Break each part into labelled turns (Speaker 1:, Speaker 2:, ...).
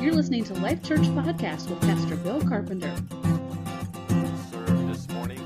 Speaker 1: You're listening to Life Church Podcast with Pastor Bill Carpenter.
Speaker 2: serve this morning.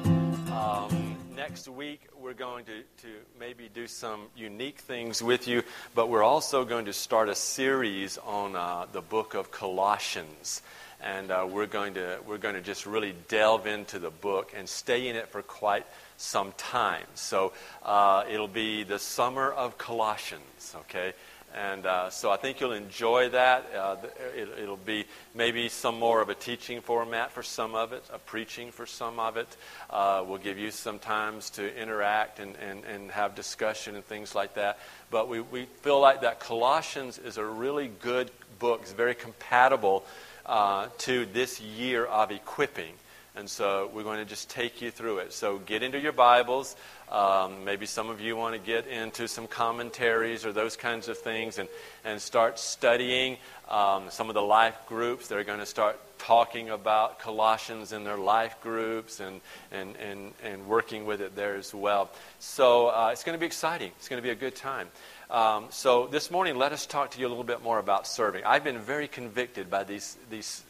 Speaker 2: Um, next week, we're going to, to maybe do some unique things with you, but we're also going to start a series on uh, the book of Colossians. And uh, we're, going to, we're going to just really delve into the book and stay in it for quite some time. So uh, it'll be the summer of Colossians, okay? And uh, so I think you'll enjoy that. Uh, it, it'll be maybe some more of a teaching format for some of it, a preaching for some of it. Uh, we'll give you some times to interact and, and, and have discussion and things like that. But we, we feel like that Colossians is a really good book. It's very compatible uh, to this year of equipping. And so we're going to just take you through it. So get into your Bibles. Um, maybe some of you want to get into some commentaries or those kinds of things and, and start studying um, some of the life groups. They're going to start talking about Colossians in their life groups and, and, and, and working with it there as well. So uh, it's going to be exciting. It's going to be a good time. Um, so this morning, let us talk to you a little bit more about serving. I've been very convicted by these, these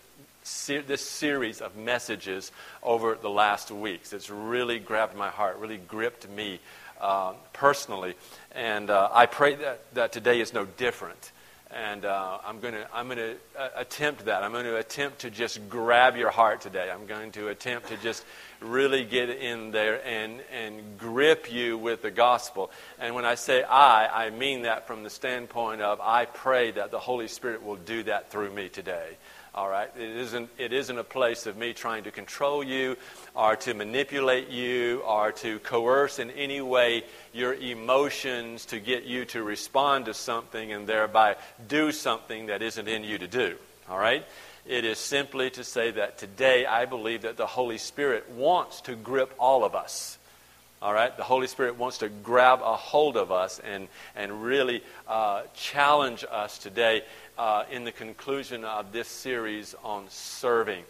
Speaker 2: this series of messages over the last weeks. It's really grabbed my heart, really gripped me uh, personally. And uh, I pray that, that today is no different. And uh, I'm going to I'm to uh, attempt that. I'm going to attempt to just grab your heart today. I'm going to attempt to just really get in there and, and grip you with the gospel. And when I say I, I mean that from the standpoint of I pray that the Holy Spirit will do that through me today. All right? It isn't, it isn't a place of me trying to control you or to manipulate you or to coerce in any way your emotions to get you to respond to something and thereby do something that isn't in you to do. All right? It is simply to say that today I believe that the Holy Spirit wants to grip all of us. All right? The Holy Spirit wants to grab a hold of us and, and really uh, challenge us today uh, in the conclusion of this series on serving.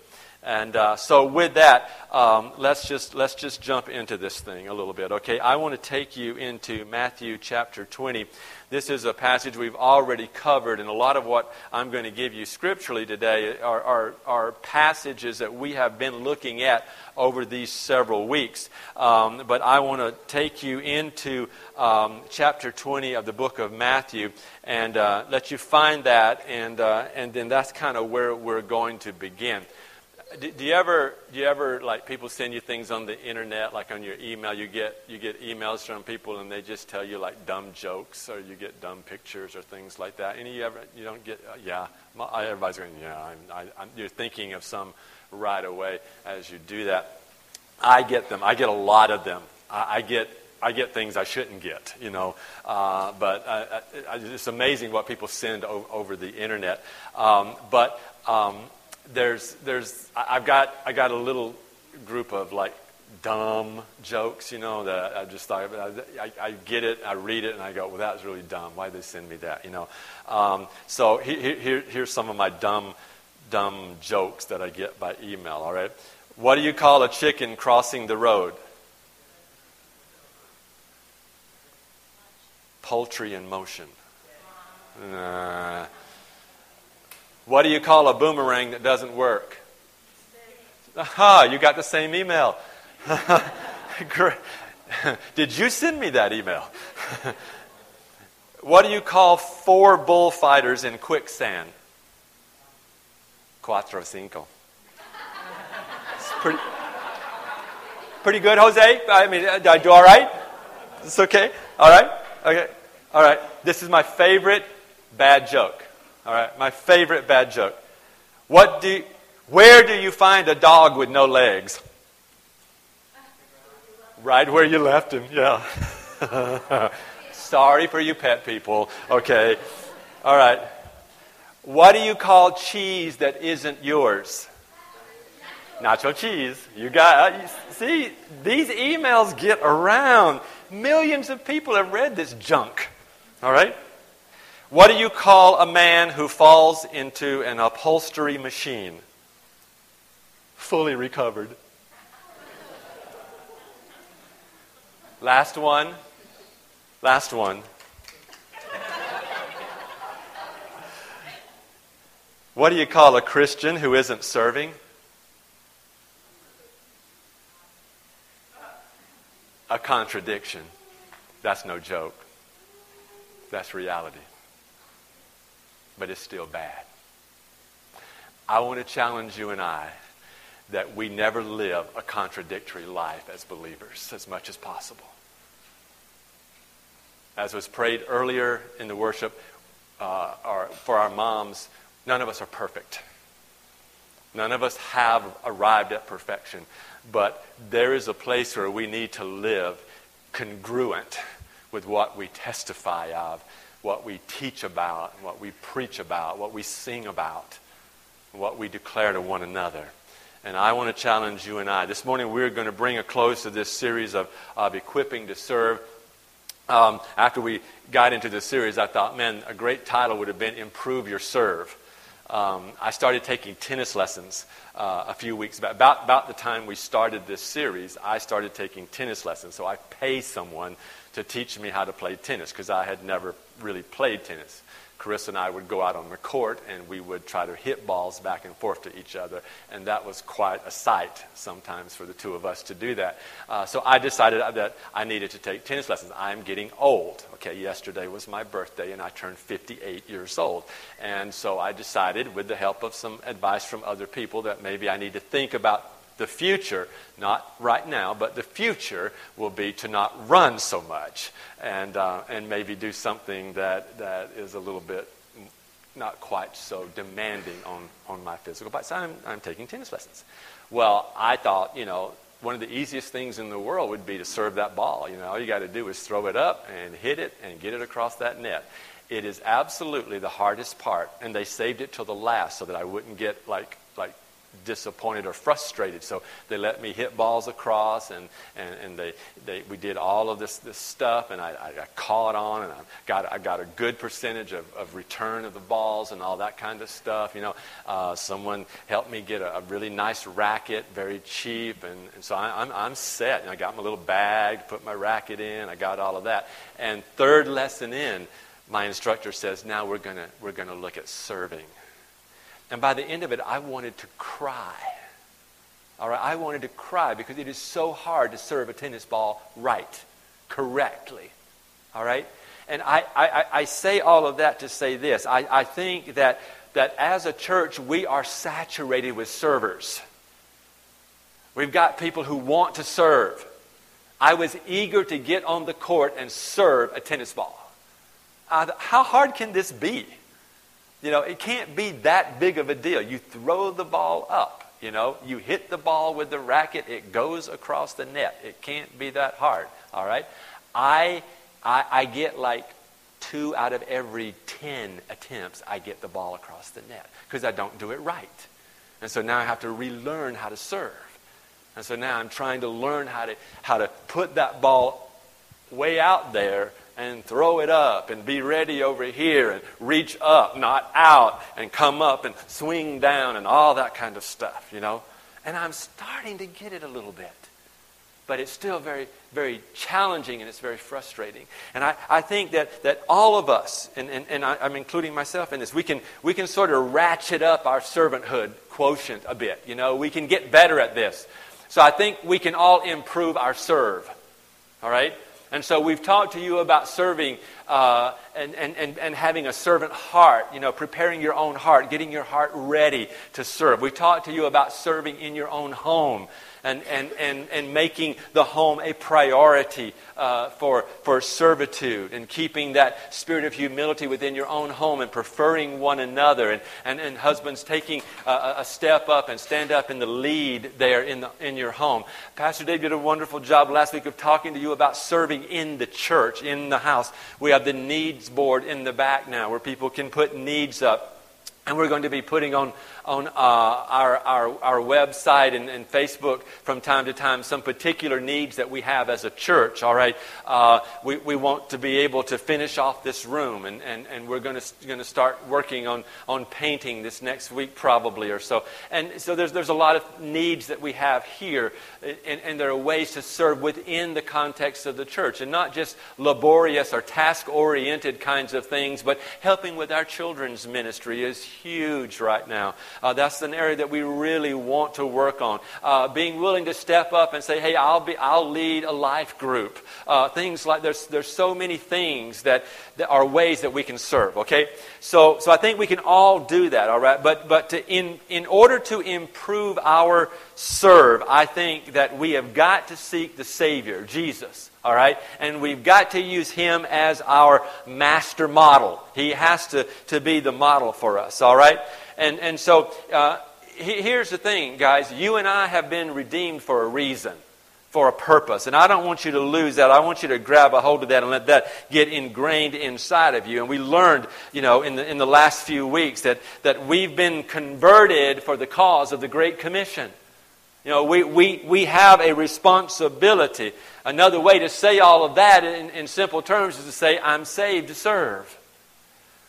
Speaker 2: And uh, so, with that, um, let's just let's just jump into this thing a little bit. Okay, I want to take you into Matthew chapter 20. This is a passage we've already covered, and a lot of what I'm going to give you scripturally today are, are, are passages that we have been looking at over these several weeks. Um, but I want to take you into um, chapter 20 of the book of Matthew and uh, let you find that, and, uh, and then that's kind of where we're going to begin do, do, you ever do you ever like people send you things on the internet like on your email? You get you get emails from people and they just tell you like dumb jokes or you get dumb pictures or things like that. Any you ever you don't get uh, yeah. My, everybody's going yeah I'm, I, am you're thinking of some right away as you do that. I get them. I get a lot of them. I, I get I get things I shouldn't get, you know. Uh, but uh, uh it's amazing what people send o- over the internet. Um, but um, there's, there's, I've got, I got a little group of like dumb jokes, you know, that I just thought, I, I, get it, I read it, and I go, well, that's really dumb. Why did they send me that, you know? Um, so here, here, here's some of my dumb, dumb jokes that I get by email, all right? What do you call a chicken crossing the road? Poultry in motion. Uh, what do you call a boomerang that doesn't work? Aha, you got the same email. Did you send me that email? what do you call four bullfighters in quicksand? Cuatro cinco. It's pretty, pretty good, Jose. I mean, did I do all right? It's okay. All right. Okay. All right. This is my favorite bad joke. All right, my favorite bad joke. What do, where do you find a dog with no legs? Right where you left him, yeah. Sorry for you pet people. Okay. All right. What do you call cheese that isn't yours? Nacho cheese. You got uh, see these emails get around. Millions of people have read this junk. All right? What do you call a man who falls into an upholstery machine? Fully recovered. Last one. Last one. What do you call a Christian who isn't serving? A contradiction. That's no joke. That's reality. But it's still bad. I want to challenge you and I that we never live a contradictory life as believers as much as possible. As was prayed earlier in the worship, uh, our, for our moms, none of us are perfect. None of us have arrived at perfection. But there is a place where we need to live congruent with what we testify of, what we teach about, what we preach about, what we sing about, what we declare to one another. And I want to challenge you and I. This morning we're going to bring a close to this series of, of equipping to serve. Um, after we got into this series, I thought, man, a great title would have been Improve Your Serve. Um, I started taking tennis lessons uh, a few weeks back. About, about the time we started this series, I started taking tennis lessons. So I pay someone to teach me how to play tennis because I had never really played tennis. Chris and I would go out on the court and we would try to hit balls back and forth to each other. And that was quite a sight sometimes for the two of us to do that. Uh, so I decided that I needed to take tennis lessons. I'm getting old. Okay, yesterday was my birthday and I turned 58 years old. And so I decided, with the help of some advice from other people, that maybe I need to think about the future, not right now, but the future will be to not run so much and, uh, and maybe do something that, that is a little bit not quite so demanding on, on my physical body. So I'm, I'm taking tennis lessons. Well, I thought, you know, one of the easiest things in the world would be to serve that ball. You know, all you got to do is throw it up and hit it and get it across that net. It is absolutely the hardest part, and they saved it till the last so that I wouldn't get like like disappointed or frustrated. So they let me hit balls across, and, and, and they, they, we did all of this, this stuff, and I, I, I caught on, and I got, I got a good percentage of, of return of the balls and all that kind of stuff. You know, uh, someone helped me get a, a, really nice racket, very cheap, and, and so I, am I'm, I'm set. And I got my little bag, put my racket in, I got all of that. And third lesson in, my instructor says, now we're going we're gonna look at serving. And by the end of it, I wanted to cry. All right, I wanted to cry because it is so hard to serve a tennis ball right, correctly. All right? And I, I, I say all of that to say this. I, I think that, that as a church, we are saturated with servers. We've got people who want to serve. I was eager to get on the court and serve a tennis ball. Uh, how hard can this be? You know, it can't be that big of a deal. You throw the ball up, you know, you hit the ball with the racket, it goes across the net. It can't be that hard, all right? I, I, I get like two out of every 10 attempts, I get the ball across the net because I don't do it right. And so now I have to relearn how to serve. And so now I'm trying to learn how to, how to put that ball way out there and throw it up and be ready over here and reach up, not out, and come up and swing down and all that kind of stuff, you know. And I'm starting to get it a little bit. But it's still very, very challenging and it's very frustrating. And I, I think that, that all of us, and, and, and I, I'm including myself in this, we can, we can sort of ratchet up our servanthood quotient a bit. You know, we can get better at this. So I think we can all improve our serve. All right? And so we've talked to you about serving uh, and, and, and, and having a servant heart, you know, preparing your own heart, getting your heart ready to serve. We talked to you about serving in your own home and, and, and, and making the home a priority uh, for, for servitude and keeping that spirit of humility within your own home and preferring one another and, and, and husbands taking a, a step up and stand up in the lead there in, the, in your home. Pastor Dave did a wonderful job last week of talking to you about serving in the church, in the house. We have the needs board in the back now where people can put needs up. And we're going to be putting on on uh, our, our, our website and, and, Facebook from time to time some particular needs that we have as a church, all right? Uh, we, we want to be able to finish off this room, and, and, and we're going to start working on, on painting this next week probably or so. And so there's, there's a lot of needs that we have here, and, and there are ways to serve within the context of the church, and not just laborious or task-oriented kinds of things, but helping with our children's ministry is huge right now. Uh, that's an area that we really want to work on. Uh, being willing to step up and say, hey, I'll, be, I'll lead a life group. Uh, things like there's, there's so many things that, that are ways that we can serve, okay? So, so I think we can all do that, all right? But, but to in, in order to improve our serve, I think that we have got to seek the Savior, Jesus. All right? And we've got to use him as our master model. He has to, to be the model for us. All right? And, and so uh, he, here's the thing, guys. You and I have been redeemed for a reason, for a purpose. And I don't want you to lose that. I want you to grab a hold of that and let that get ingrained inside of you. And we learned, you know, in the, in the last few weeks that, that we've been converted for the cause of the Great Commission. You know, we, we, we have a responsibility. Another way to say all of that in, in simple terms is to say, I'm saved to serve.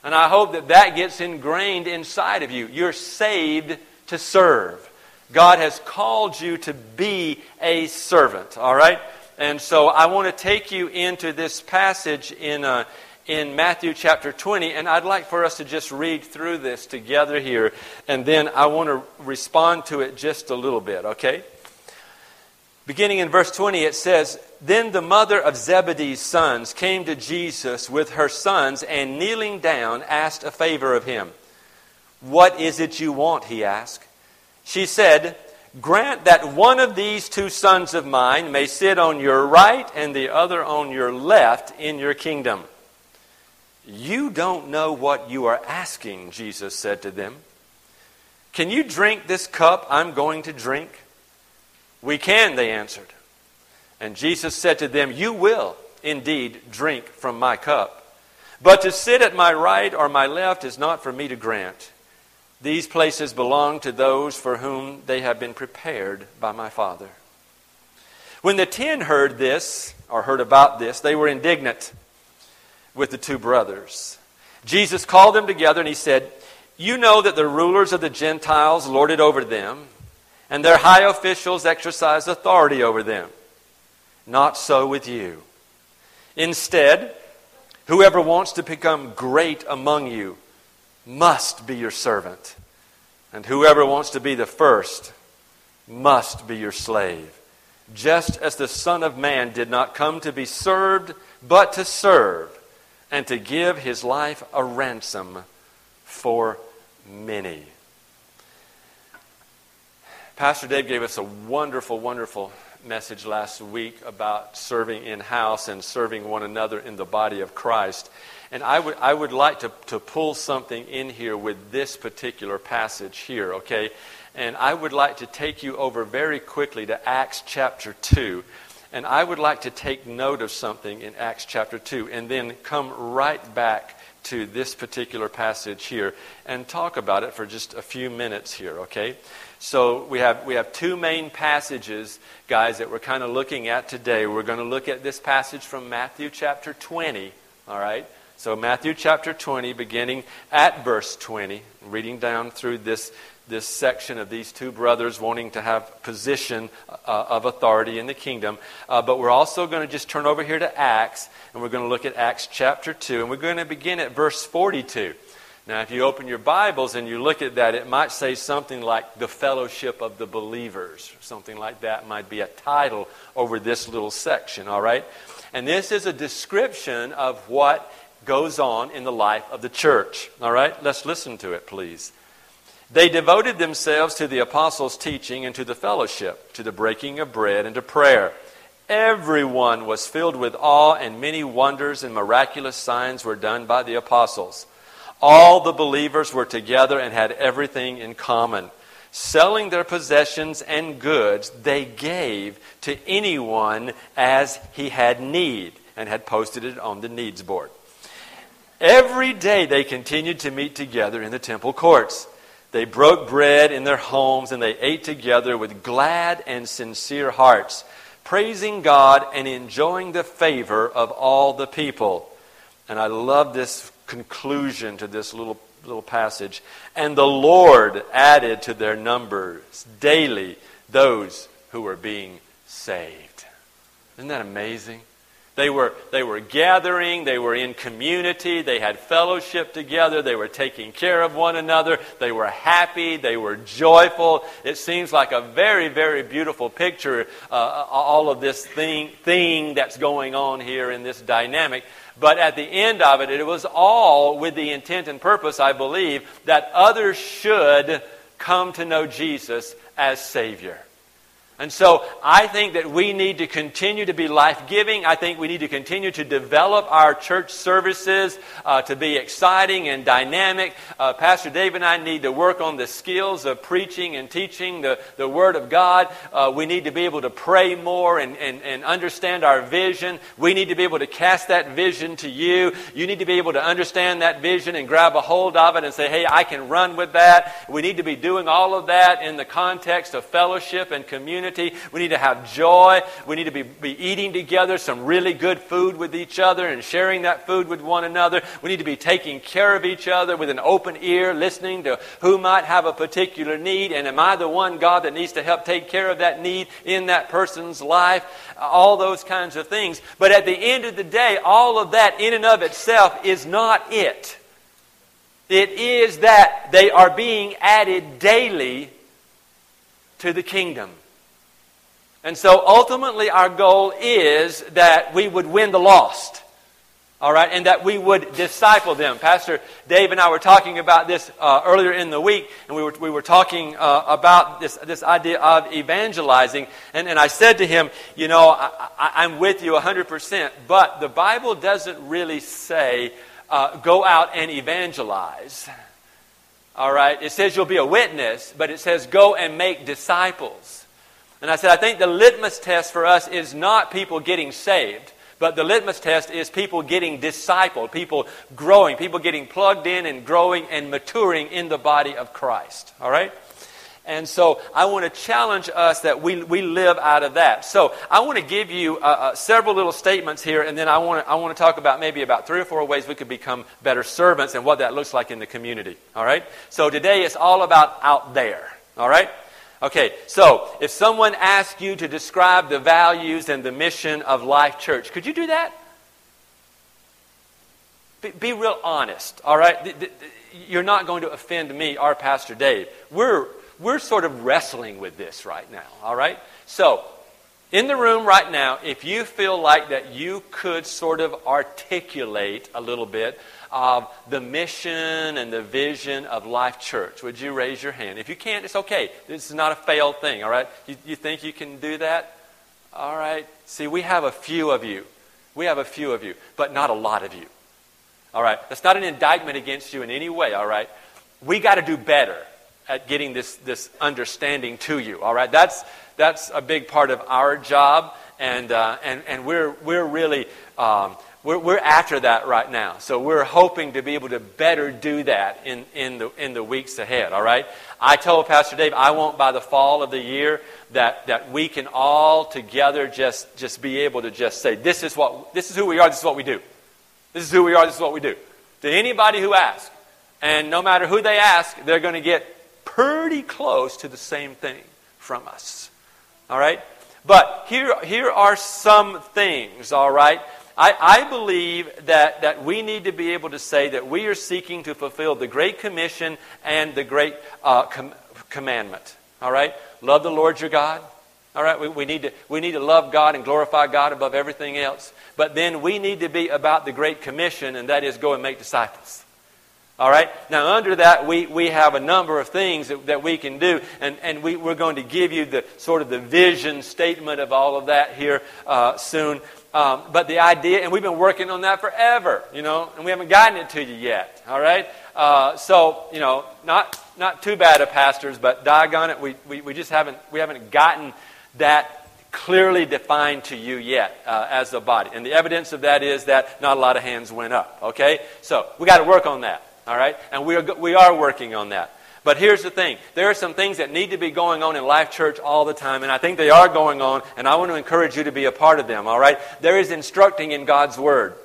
Speaker 2: And I hope that that gets ingrained inside of you. You're saved to serve. God has called you to be a servant, all right? And so I want to take you into this passage in, uh, in Matthew chapter 20, and I'd like for us to just read through this together here, and then I want to respond to it just a little bit, okay? Beginning in verse 20, it says, Then the mother of Zebedee's sons came to Jesus with her sons, and kneeling down, asked a favor of him. What is it you want? he asked. She said, Grant that one of these two sons of mine may sit on your right and the other on your left in your kingdom. You don't know what you are asking, Jesus said to them. Can you drink this cup I'm going to drink? We can, they answered. And Jesus said to them, You will indeed drink from my cup. But to sit at my right or my left is not for me to grant. These places belong to those for whom they have been prepared by my Father. When the ten heard this, or heard about this, they were indignant with the two brothers. Jesus called them together and he said, You know that the rulers of the Gentiles lord it over them, and their high officials exercise authority over them. Not so with you. Instead, whoever wants to become great among you must be your servant, and whoever wants to be the first must be your slave. Just as the Son of Man did not come to be served, but to serve and to give his life a ransom for many. Pastor Dave gave us a wonderful, wonderful message last week about serving in house and serving one another in the body of Christ. And I would, I would like to, to pull something in here with this particular passage here, okay? And I would like to take you over very quickly to Acts chapter 2. And I would like to take note of something in Acts chapter 2 and then come right back to this particular passage here and talk about it for just a few minutes here, okay? So we have, we have two main passages, guys, that we're kind of looking at today. We're going to look at this passage from Matthew chapter 20, all right? So Matthew chapter 20, beginning at verse 20, reading down through this this section of these two brothers wanting to have position uh, of authority in the kingdom. Uh, but we're also going to just turn over here to Acts, and we're going to look at Acts chapter 2, and we're going to begin at verse 42. Now, if you open your Bibles and you look at that, it might say something like the fellowship of the believers. Something like that might be a title over this little section, all right? And this is a description of what goes on in the life of the church, all right? Let's listen to it, please. They devoted themselves to the apostles' teaching and to the fellowship, to the breaking of bread and to prayer. Everyone was filled with awe, and many wonders and miraculous signs were done by the apostles. All the believers were together and had everything in common. Selling their possessions and goods, they gave to anyone as he had need, and had posted it on the needs board. Every day they continued to meet together in the temple courts. They broke bread in their homes and they ate together with glad and sincere hearts, praising God and enjoying the favor of all the people. And I love this conclusion to this little, little passage. And the Lord added to their numbers daily those who were being saved. Isn't that amazing? They were, they were gathering, they were in community, they had fellowship together, they were taking care of one another, they were happy, they were joyful. It seems like a very, very beautiful picture, uh, all of this thing, thing that's going on here in this dynamic. But at the end of it, it was all with the intent and purpose, I believe, that others should come to know Jesus as Savior. And so I think that we need to continue to be life giving. I think we need to continue to develop our church services uh, to be exciting and dynamic. Uh, Pastor Dave and I need to work on the skills of preaching and teaching the, the Word of God. Uh, we need to be able to pray more and, and, and understand our vision. We need to be able to cast that vision to you. You need to be able to understand that vision and grab a hold of it and say, hey, I can run with that. We need to be doing all of that in the context of fellowship and community We need to have joy. We need to be, be eating together some really good food with each other and sharing that food with one another. We need to be taking care of each other with an open ear, listening to who might have a particular need. And am I the one, God, that needs to help take care of that need in that person's life? All those kinds of things. But at the end of the day, all of that in and of itself is not it. It is that they are being added daily to the kingdom. And so ultimately, our goal is that we would win the lost. All right, and that we would disciple them. Pastor Dave and I were talking about this uh, earlier in the week, and we were, we were talking uh, about this, this idea of evangelizing. And, and I said to him, You know, I, am with you 100%, but the Bible doesn't really say uh, go out and evangelize. All right, it says you'll be a witness, but it says go and make disciples. And I said, I think the litmus test for us is not people getting saved, but the litmus test is people getting discipled, people growing, people getting plugged in and growing and maturing in the body of Christ. All right? And so I want to challenge us that we, we live out of that. So I want to give you uh, uh, several little statements here, and then I want, to, I want to talk about maybe about three or four ways we could become better servants and what that looks like in the community. All right? So today it's all about out there. All right? Okay, so if someone asked you to describe the values and the mission of Life Church, could you do that? Be, be real honest, all right? You're not going to offend me our Pastor Dave. We're, we're sort of wrestling with this right now, all right? So, in the room right now, if you feel like that you could sort of articulate a little bit of the mission and the vision of Life Church? Would you raise your hand? If you can't, it's okay. This is not a failed thing, all right? You, you think you can do that? All right. See, we have a few of you. We have a few of you, but not a lot of you. All right. That's not an indictment against you in any way, all right? We got to do better at getting this, this understanding to you, all right? That's, that's a big part of our job, and, uh, and, and we're, we're really. Um, we're, we're after that right now. So we're hoping to be able to better do that in, in, the, in the weeks ahead, all right? I told Pastor Dave I want by the fall of the year that, that we can all together just, just be able to just say, this is, what, this is who we are, this is what we do. This is who we are, this is what we do. To anybody who asks. And no matter who they ask, they're going to get pretty close to the same thing from us. All right? But here, here are some things, all right, I, I believe that, that we need to be able to say that we are seeking to fulfill the Great Commission and the Great uh, com- Commandment. All right? Love the Lord your God. All right? We, we, need to, we need to love God and glorify God above everything else. But then we need to be about the Great Commission, and that is go and make disciples. All right? Now, under that, we, we have a number of things that, that we can do, and, and we, we're going to give you the sort of the vision statement of all of that here uh, soon. Um, but the idea, and we've been working on that forever, you know, and we haven't gotten it to you yet, all right? Uh, so, you know, not, not too bad of pastors, but doggone it, we, we, we just haven't, we haven't gotten that clearly defined to you yet uh, as a body. And the evidence of that is that not a lot of hands went up, okay? So, we got to work on that, all right? And we are, we are working on that. But here's the thing there are some things that need to be going on in Life Church all the time, and I think they are going on, and I want to encourage you to be a part of them, all right? There is instructing in God's Word.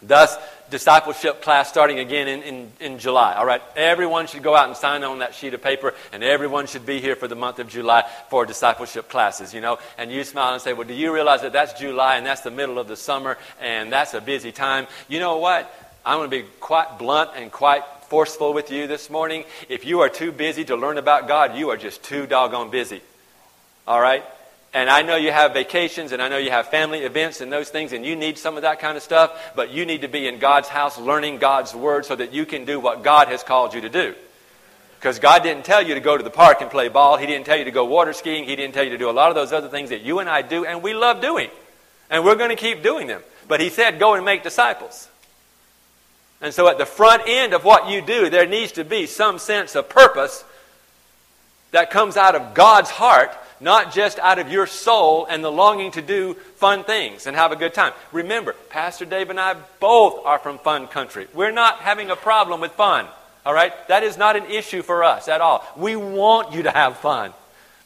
Speaker 2: Thus, discipleship class starting again in, in, in July. All right? Everyone should go out and sign on that sheet of paper, and everyone should be here for the month of July for discipleship classes, you know? And you smile and say, Well, do you realize that that's July and that's the middle of the summer and that's a busy time? You know what? I'm going to be quite blunt and quite forceful with you this morning. If you are too busy to learn about God, you are just too doggone busy. All right? And I know you have vacations and I know you have family events and those things, and you need some of that kind of stuff, but you need to be in God's house learning God's Word so that you can do what God has called you to do. Because God didn't tell you to go to the park and play ball. He didn't tell you to go water skiing. He didn't tell you to do a lot of those other things that you and I do, and we love doing. And we're going to keep doing them. But He said, go and make disciples. And so at the front end of what you do, there needs to be some sense of purpose that comes out of God's heart not just out of your soul and the longing to do fun things and have a good time. Remember, Pastor Dave and I both are from fun country. We're not having a problem with fun, all right? That is not an issue for us at all. We want you to have fun.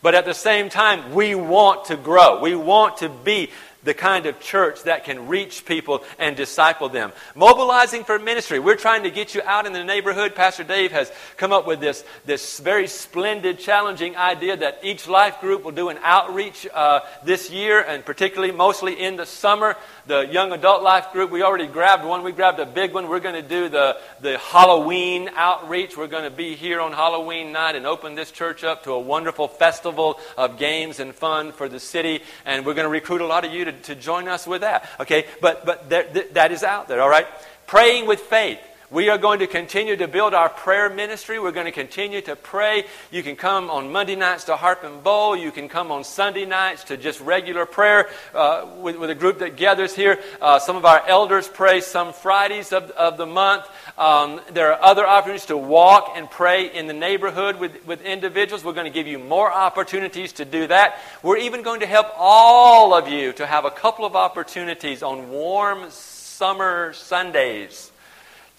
Speaker 2: But at the same time, we want to grow. We want to be the kind of church that can reach people and disciple them. Mobilizing for ministry. We're trying to get you out in the neighborhood. Pastor Dave has come up with this, this very splendid, challenging idea that each life group will do an outreach uh, this year, and particularly mostly in the summer. The young adult life group, we already grabbed one. We grabbed a big one. We're going to do the, the Halloween outreach. We're going to be here on Halloween night and open this church up to a wonderful festival of games and fun for the city. And we're going to recruit a lot of you to to, join us with that. Okay, but, but that is out there, all right? Praying with faith. We are going to continue to build our prayer ministry. We're going to continue to pray. You can come on Monday nights to Harp and Bowl. You can come on Sunday nights to just regular prayer uh, with, with, a group that gathers here. Uh, some of our elders pray some Fridays of, of the month. Um, there are other opportunities to walk and pray in the neighborhood with, with individuals. We're going to give you more opportunities to do that. We're even going to help all of you to have a couple of opportunities on warm summer Sundays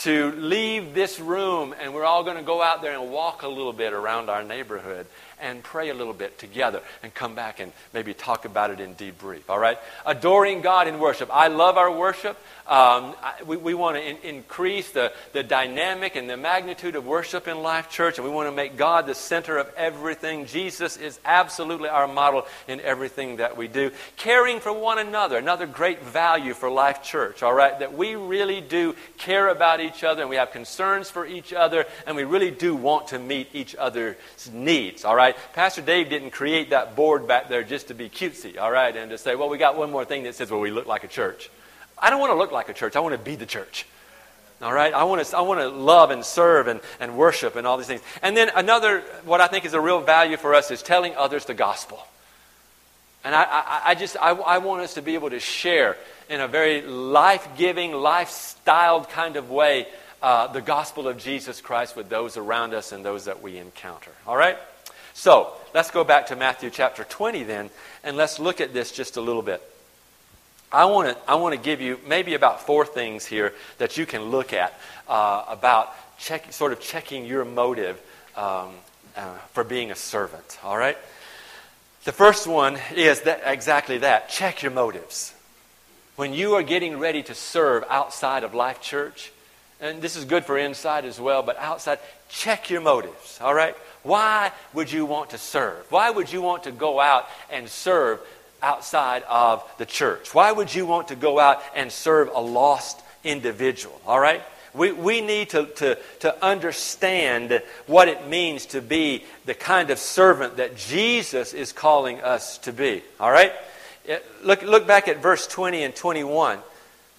Speaker 2: to leave this room and we're all going to go out there and walk a little bit around our neighborhood and pray a little bit together and come back and maybe talk about it in debrief. All right? Adoring God in worship. I love our worship. Um, I, we, we want to in, increase the, the dynamic and the magnitude of worship in Life Church, and we want to make God the center of everything. Jesus is absolutely our model in everything that we do. Caring for one another, another great value for Life Church, all right? That we really do care about each other, and we have concerns for each other, and we really do want to meet each other's needs, all right? Pastor Dave didn't create that board back there just to be cutesy, all right? And to say, well, we got one more thing that says, well, we look like a church. I don't want to look like a church. I want to be the church. All right? I want to, I want to love and serve and, and worship and all these things. And then another, what I think is a real value for us is telling others the gospel. And I, I, I just, I, I want us to be able to share in a very life giving, lifestyle kind of way uh, the gospel of Jesus Christ with those around us and those that we encounter. All right? So, let's go back to Matthew chapter 20 then, and let's look at this just a little bit. I want to I want to give you maybe about four things here that you can look at uh, about check, sort of checking your motive um, uh, for being a servant. All right. The first one is that exactly that. Check your motives. When you are getting ready to serve outside of Life Church, and this is good for inside as well, but outside, check your motives. All right. Why would you want to serve? Why would you want to go out and serve outside of the church? Why would you want to go out and serve a lost individual? All right? We, we need to, to, to understand what it means to be the kind of servant that Jesus is calling us to be. All right? Look, look back at verse 20 and 21.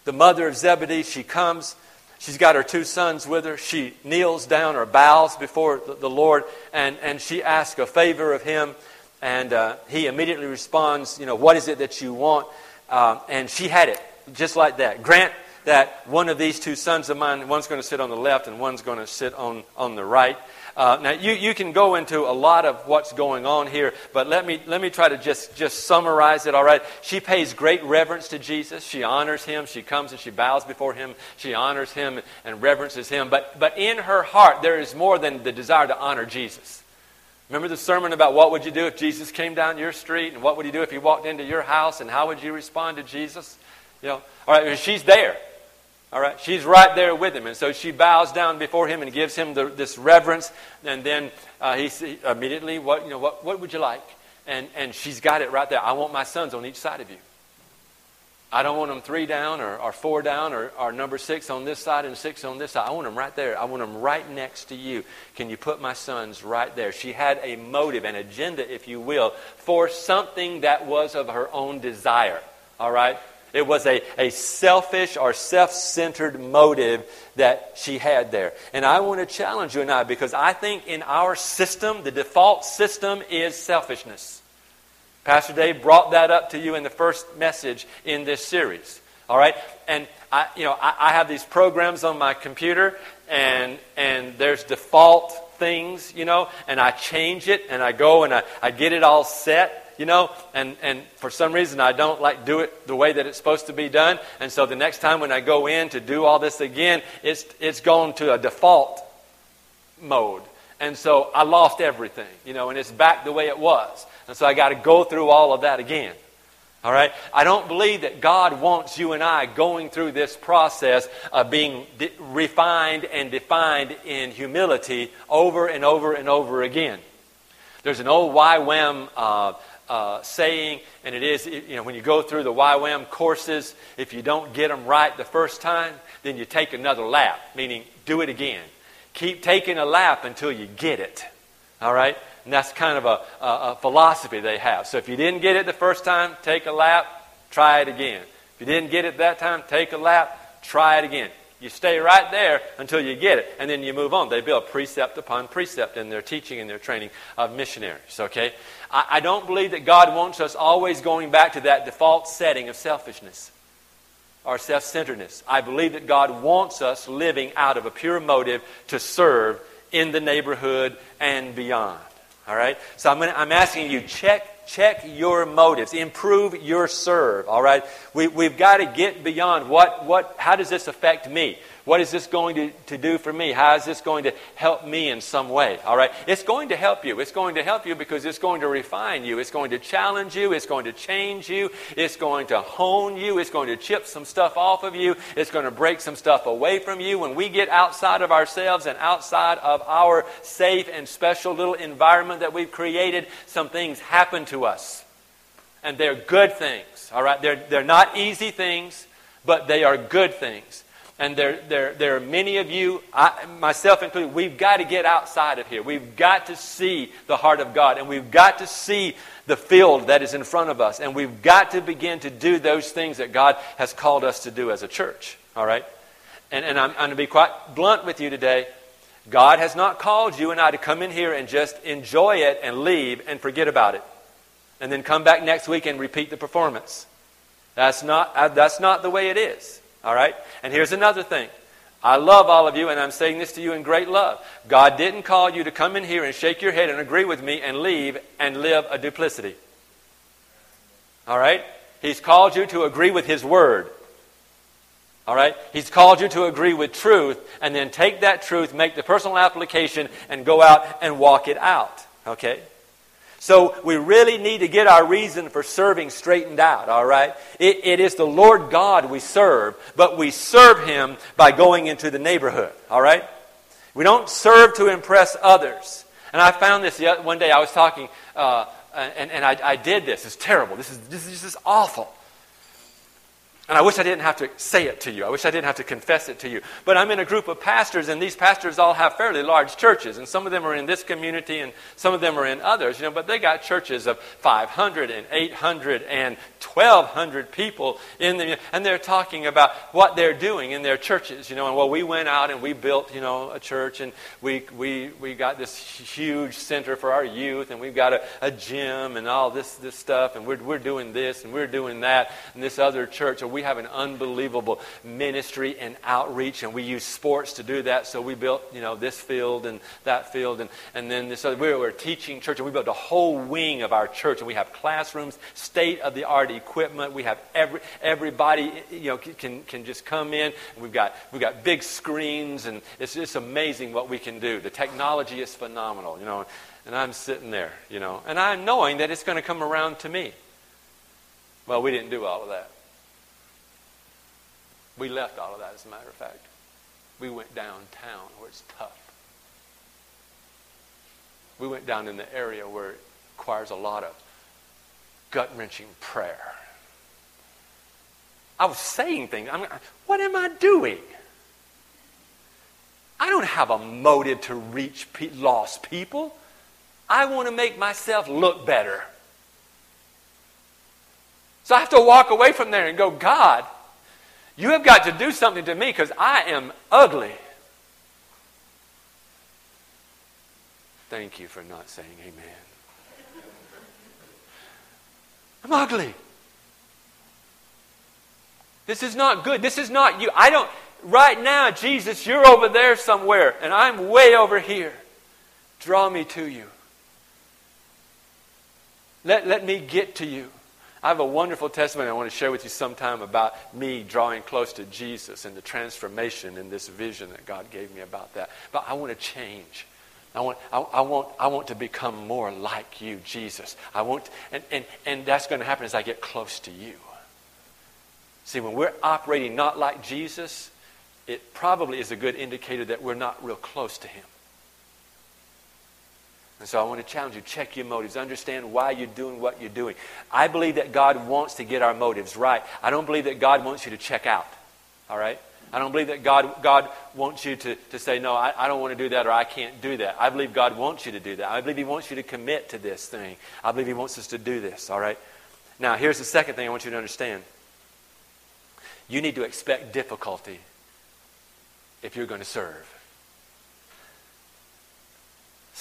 Speaker 2: The mother of Zebedee, she comes. She's got her two sons with her. She kneels down or bows before the, Lord, and, and she asks a favor of him. And uh, he immediately responds, you know, what is it that you want? Uh, and she had it just like that. Grant that one of these two sons of mine, one's going to sit on the left and one's going to sit on, on the right. Uh, now, you, you can go into a lot of what's going on here, but let me, let me try to just, just summarize it, all right? She pays great reverence to Jesus. She honors him. She comes and she bows before him. She honors him and reverences him. But, but in her heart, there is more than the desire to honor Jesus. Remember the sermon about what would you do if Jesus came down your street and what would you do if he walked into your house and how would you respond to Jesus? You know, all right, she's there. All right, she's right there with him, and so she bows down before him and gives him the, this reverence. And then uh, he immediately, what you know, what, what would you like? And and she's got it right there. I want my sons on each side of you. I don't want them three down or, or four down or, or number six on this side and six on this side. I want them right there. I want them right next to you. Can you put my sons right there? She had a motive, an agenda, if you will, for something that was of her own desire. All right? It was a, a selfish or self centered motive that she had there. And I want to challenge you and I because I think in our system, the default system is selfishness. Pastor Dave brought that up to you in the first message in this series. All right? And I, you know, I, I have these programs on my computer, and, and there's default things, you know, and I change it, and I go and I, I get it all set you know, and, and for some reason I don't like do it the way that it's supposed to be done. And so the next time when I go in to do all this again, it's, it's gone to a default mode. And so I lost everything, you know, and it's back the way it was. And so I got to go through all of that again. All right? I don't believe that God wants you and I going through this process of being de- refined and defined in humility over and over and over again. There's an old YWAM uh, uh, saying, and it is, you know, when you go through the YWAM courses, if you don't get them right the first time, then you take another lap, meaning do it again. Keep taking a lap until you get it. All right? And that's kind of a, a, a philosophy they have. So if you didn't get it the first time, take a lap, try it again. If you didn't get it that time, take a lap, try it again. You stay right there until you get it, and then you move on. They build precept upon precept in their teaching and their training of missionaries, okay? I, I don't believe that God wants us always going back to that default setting of selfishness or self centeredness. I believe that God wants us living out of a pure motive to serve in the neighborhood and beyond. All right? So I'm, gonna, I'm asking you, check, check your motives. Improve your serve. All right? We, we've got to get beyond what, what, how does this affect me? What is this going to, to do for me? How is this going to help me in some way? All right? It's going to help you. It's going to help you because it's going to refine you. It's going to challenge you. It's going to change you. It's going to hone you. It's going to chip some stuff off of you. It's going to break some stuff away from you. When we get outside of ourselves and outside of our safe and special little environment that we've created, some things happen to us. And they're good things. All right? They're, they're not easy things, but they are good things. And there, there, there are many of you, I, myself included, we've got to get outside of here. We've got to see the heart of God, and we've got to see the field that is in front of us, and we've got to begin to do those things that God has called us to do as a church. All right? And, and I'm, I'm going to be quite blunt with you today. God has not called you and I to come in here and just enjoy it and leave and forget about it. And then come back next week and repeat the performance. That's not, that's not the way it is. All right? And here's another thing. I love all of you, and I'm saying this to you in great love. God didn't call you to come in here and shake your head and agree with me and leave and live a duplicity. All right? He's called you to agree with His Word. All right? He's called you to agree with truth and then take that truth, make the personal application, and go out and walk it out. Okay? So we really need to get our reason for serving straightened out, all right? It, it is the Lord God we serve, but we serve Him by going into the neighborhood, all right? We don't serve to impress others. And I found this one day, I was talking, uh, and, and I, I, did this. It's terrible. This is, this is just awful. And I wish I didn't have to say it to you. I wish I didn't have to confess it to you. But I'm in a group of pastors, and these pastors all have fairly large churches. And some of them are in this community, and some of them are in others. You know, but they got churches of 500 and 800 and 1,200 people in them. And they're talking about what they're doing in their churches. You know, and well, we went out and we built, you know, a church, and we, we, we got this huge center for our youth, and we've got a, a gym and all this, this stuff, and we're, we're doing this and we're doing that, and this other church we have an unbelievable ministry and outreach, and we use sports to do that. So we built, you know, this field and that field, and, and then this other. We were a teaching church, and we built a whole wing of our church, and we have classrooms, state of the art equipment. We have every everybody, you know, can can just come in. We've got we've got big screens, and it's just amazing what we can do. The technology is phenomenal, you know. And I'm sitting there, you know, and I'm knowing that it's going to come around to me. Well, we didn't do all of that. We left all of that, as a matter of fact. We went downtown where it's tough. We went down in the area where it requires a lot of gut wrenching prayer. I was saying things. I'm, what am I doing? I don't have a motive to reach pe- lost people. I want to make myself look better. So I have to walk away from there and go, God, you have got to do something to me because I am ugly. Thank you for not saying amen. I'm ugly. This is not good. This is not you. I don't, right now, Jesus, you're over there somewhere, and I'm way over here. Draw me to you. Let, let me get to you. I have a wonderful testimony I want to share with you sometime about me drawing close to Jesus and the transformation in this vision that God gave me about that. But I want to change. I want, I, I, want, I want to become more like you, Jesus. I want, and, and, and that's going to happen as I get close to you. See, when we're operating not like Jesus, it probably is a good indicator that we're not real close to Him. And so I want to challenge you check your motives, understand why you're doing what you're doing. I believe that God wants to get our motives right. I don't believe that God wants you to check out. All right? I don't believe that God, God wants you to, to say, no, I, I don't want to do that or I can't do that. I believe God wants you to do that. I believe He wants you to commit to this thing. I believe He wants us to do this. All right? Now, here's the second thing I want you to understand you need to expect difficulty if you're going to serve.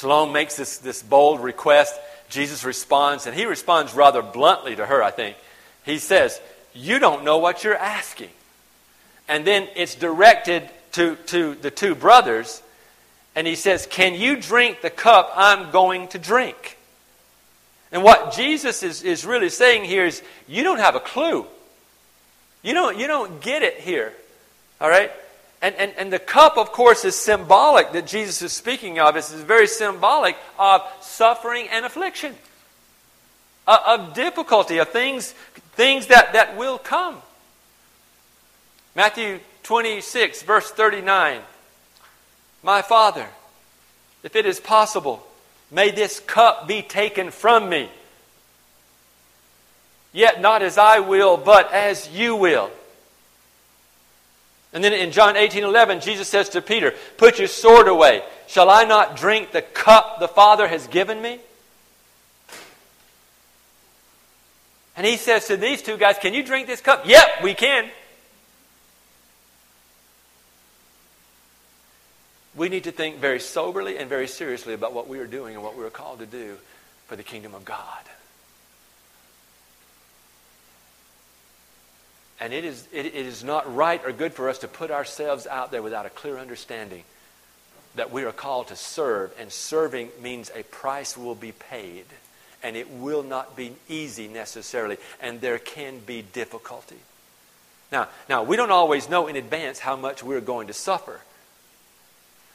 Speaker 2: Salome makes this, this bold request. Jesus responds, and he responds rather bluntly to her, I think. He says, You don't know what you're asking. And then it's directed to, to the two brothers, and he says, Can you drink the cup I'm going to drink? And what Jesus is, is really saying here is, You don't have a clue. You don't, you don't get it here. All right? And, and, and the cup, of course, is symbolic that Jesus is speaking of. It's very symbolic of suffering and affliction, of, of difficulty, of things, things that, that will come. Matthew 26, verse 39. My Father, if it is possible, may this cup be taken from me. Yet not as I will, but as you will. And then in John 18 11, Jesus says to Peter, Put your sword away. Shall I not drink the cup the Father has given me? And he says to these two guys, Can you drink this cup? Yep, we can. We need to think very soberly and very seriously about what we are doing and what we are called to do for the kingdom of God. And it is, it, it is not right or good for us to put ourselves out there without a clear understanding that we are called to serve. And serving means a price will be paid. And it will not be easy necessarily. And there can be difficulty. Now, now we don't always know in advance how much we're going to suffer.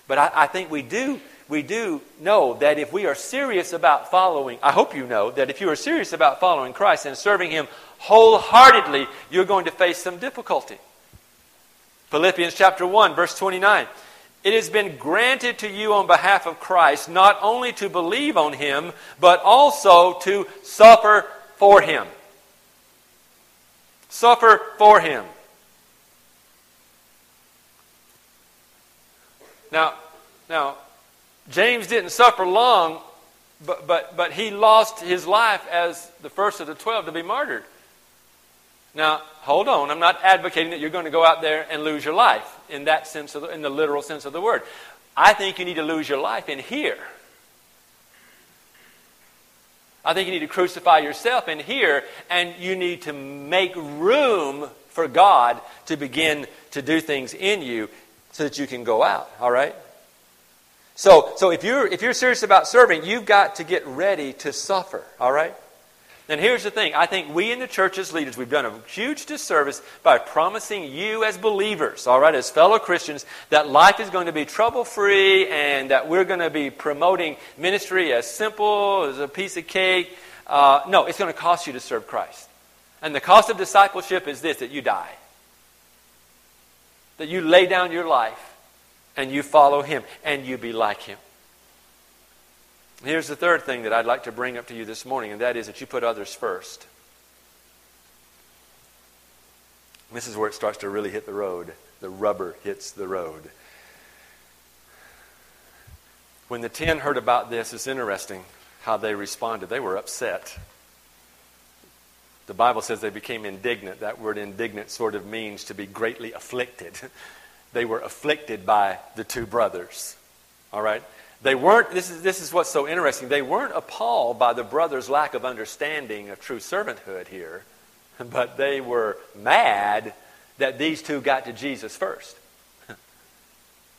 Speaker 2: But I, I think we do we do know that if we are serious about following, I hope you know that if you are serious about following Christ and serving Him wholeheartedly, you're going to face some difficulty. Philippians chapter 1, verse 29. It has been granted to you on behalf of Christ not only to believe on Him, but also to suffer for Him. Suffer for Him. Now, now, James didn't suffer long, but, but, but he lost his life as the first of the twelve to be martyred. Now, hold on. I'm not advocating that you're going to go out there and lose your life in that sense, the, in the literal sense of the word. I think you need to lose your life in here. I think you need to crucify yourself in here, and you need to make room for God to begin to do things in you so that you can go out. All right? So, so if, you're, if you're serious about serving, you've got to get ready to suffer, all right? And here's the thing I think we in the church as leaders, we've done a huge disservice by promising you as believers, all right, as fellow Christians, that life is going to be trouble free and that we're going to be promoting ministry as simple as a piece of cake. Uh, no, it's going to cost you to serve Christ. And the cost of discipleship is this that you die. That you lay down your life and you follow him and you be like him. Here's the third thing that I'd like to bring up to you this morning, and that is that you put others first. This is where it starts to really hit the road. The rubber hits the road. When the ten heard about this, it's interesting how they responded. They were upset. The Bible says they became indignant. That word indignant sort of means to be greatly afflicted. they were afflicted by the two brothers. All right? They weren't, this is, this is what's so interesting, they weren't appalled by the brothers' lack of understanding of true servanthood here, but they were mad that these two got to Jesus first.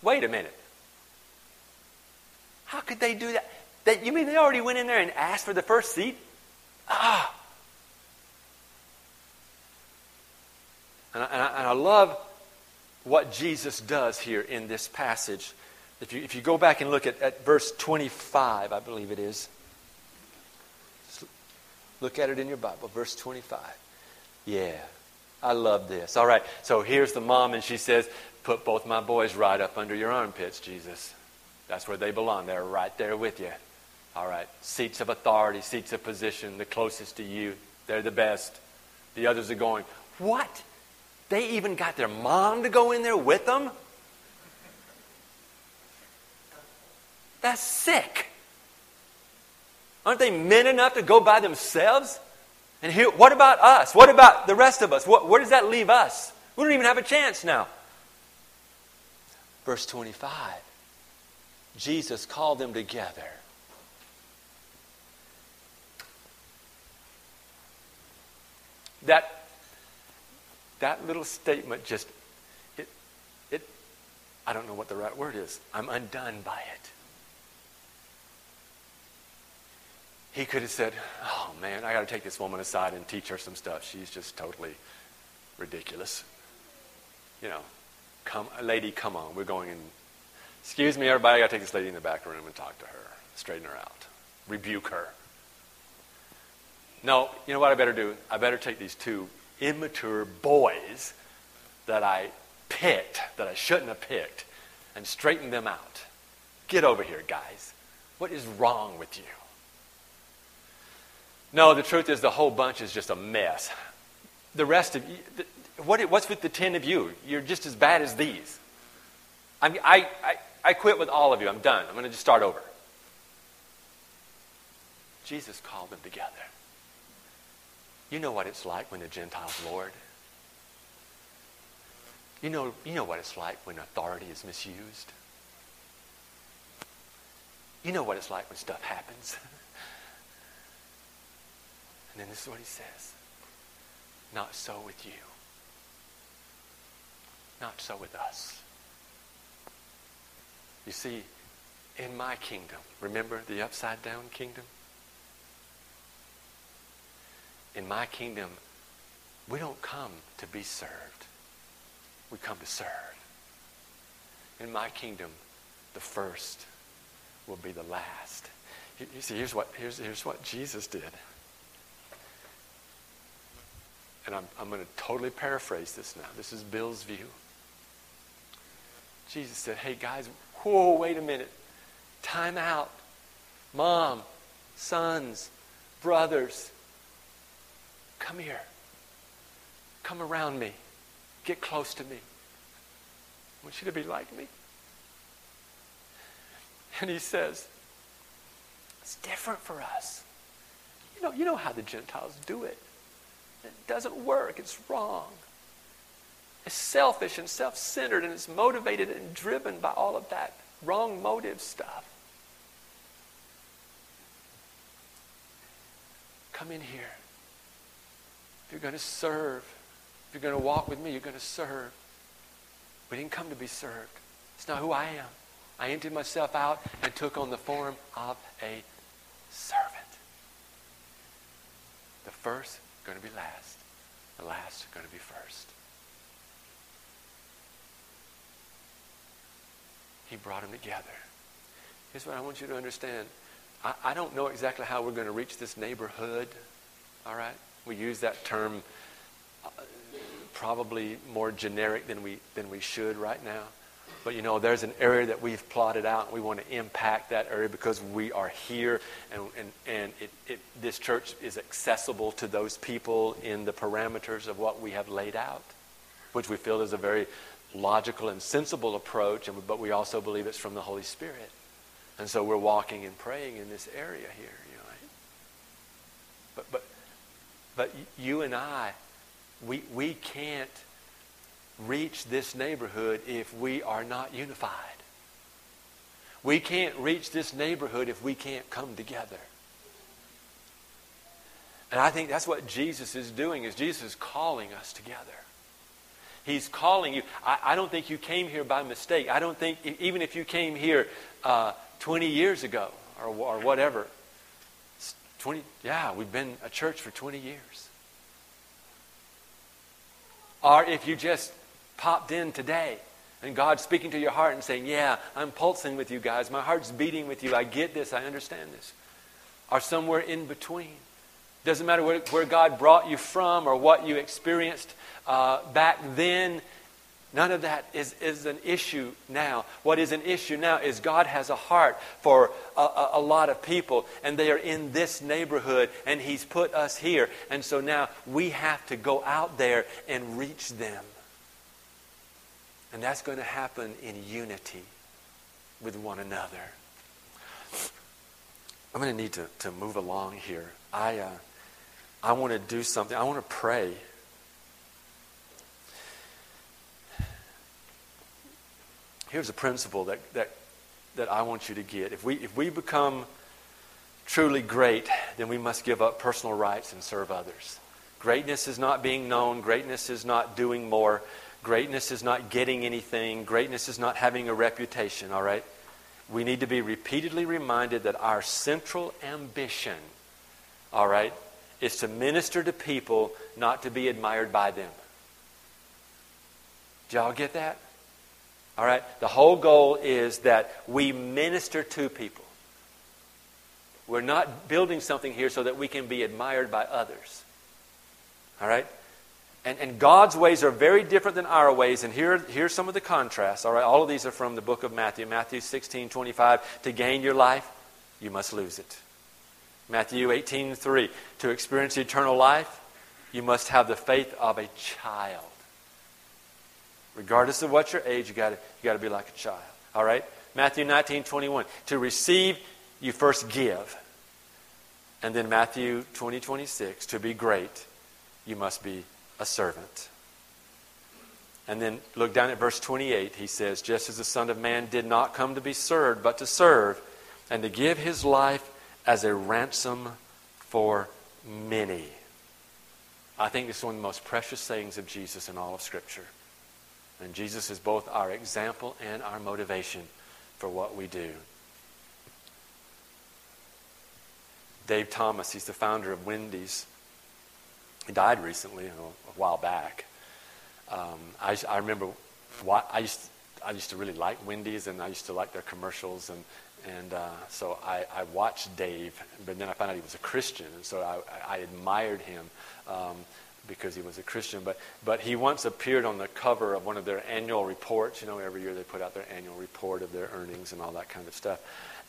Speaker 2: Wait a minute. How could they do that? that? You mean they already went in there and asked for the first seat? Ah. And I, and I, and I love what Jesus does here in this passage. If you, if you go back and look at, at verse 25, I believe it is. look at it in your Bible, verse 25. Yeah, I love this. All right, so here's the mom, and she says, Put both my boys right up under your armpits, Jesus. That's where they belong. They're right there with you. All right, seats of authority, seats of position, the closest to you. They're the best. The others are going, What? They even got their mom to go in there with them? That's sick. Aren't they men enough to go by themselves? And here, what about us? What about the rest of us? What, where does that leave us? We don't even have a chance now. Verse 25 Jesus called them together. That, that little statement just, it, it, I don't know what the right word is. I'm undone by it. he could have said, Oh man, I got to take this woman aside and teach her some stuff. She's just totally ridiculous. You know, come, lady, come on. We're going in. Excuse me, everybody. I got to take this lady in the back room and talk to her, straighten her out, rebuke her. No, you know what I better do? I better take these two immature boys that I picked, that I shouldn't have picked, and straighten them out. Get over here, guys. What is wrong with you? No, the truth is the whole bunch is just a mess. The rest of you, what, what's with the 10 of you? You're just as bad as these. I, mean, I, I, I quit with all of you. I'm done. I'm going to just start over. Jesus called them together. You know what it's like when the Gentiles Lord. You know, you know what it's like when authority is misused. You know what it's like when stuff happens. And then this is what he says Not so with you. Not so with us. You see, in my kingdom, remember the upside down kingdom? In my kingdom, we don't come to be served. We come to serve. In my kingdom, the first will be the last. You see, here's what, here's, here's what Jesus did and I'm, I'm going to totally paraphrase this now. This is Bill's view. Jesus said, Hey, guys, whoa, wait a minute. Time out. Mom, sons, brothers, come here. Come around me. Get close to me. I want you to be like me. And he says, It's different for us. You know, you know how the Gentiles do it. It doesn't work. It's wrong. It's selfish and self centered, and it's motivated and driven by all of that wrong motive stuff. Come in here. If you're going to serve, if you're going to walk with me, you're going to serve. We didn't come to be served. It's not who I am. I emptied myself out and took on the form of a servant. The first going to be last. The last going to be first. He brought them together. Here's what I want you to understand. I, I don't know exactly how we're going to reach this neighborhood. All right? We use that term uh, probably more generic than we, than we should right now. But you know, there's an area that we've plotted out, and we want to impact that area because we are here, and, and, and it, it, this church is accessible to those people in the parameters of what we have laid out, which we feel is a very logical and sensible approach, and, but we also believe it's from the Holy Spirit. And so we're walking and praying in this area here, you know. Right? But, but, but you and I, we, we can't reach this neighborhood if we are not unified. We can't reach this neighborhood if we can't come together. And I think that's what Jesus is doing is Jesus is calling us together. He's calling you. I, I don't think you came here by mistake. I don't think, even if you came here uh, 20 years ago or, or whatever, 20, yeah, we've been a church for 20 years. Or if you just popped in today and God's speaking to your heart and saying, Yeah, I'm pulsing with you guys. My heart's beating with you. I get this. I understand this. Or somewhere in between. Doesn't matter where, where God brought you from or what you experienced uh, back then. None of that is, is an issue now. What is an issue now is God has a heart for a, a, a, lot of people, and they are in this neighborhood, and He's put us here. And so now we have to go out there and reach them. And that's going to happen in unity with one another. I'm going to need to, to move along here. I, uh, I want to do something. I want to pray. Here's a principle that, that, that I want you to get. If we, if we become truly great, then we must give up personal rights and serve others. Greatness is not being known, greatness is not doing more. Greatness is not getting anything. Greatness is not having a reputation, all right? We need to be repeatedly reminded that our central ambition, all right, is to minister to people, not to be admired by them. Do y'all get that? All right? The whole goal is that we minister to people. We're not building something here so that we can be admired by others. All right? And, and God's ways are very different than our ways. And here, here's some of the contrasts. All right, all of these are from the book of Matthew. Matthew 16, 25. To gain your life, you must lose it. Matthew 18, 3. To experience eternal life, you must have the faith of a child. Regardless of what your age, you got you got to be like a child. All right? Matthew 19, 21. To receive, you first give. And then Matthew 20, 26. To be great, you must be a servant. And then look down at verse 28. He says, Just as the Son of Man did not come to be served, but to serve, and to give his life as a ransom for many. I think this is one of the most precious sayings of Jesus in all of Scripture. And Jesus is both our example and our motivation for what we do. Dave Thomas, he's the founder of Wendy's. He died recently, a while back. Um, I, I remember I used, I used to really like Wendy's, and I used to like their commercials, and, and uh, so I, I, watched Dave, but then I found out he was a Christian, and so I, I admired him um, because he was a Christian. But, but he once appeared on the cover of one of their annual reports. You know, every year they put out their annual report of their earnings and all that kind of stuff.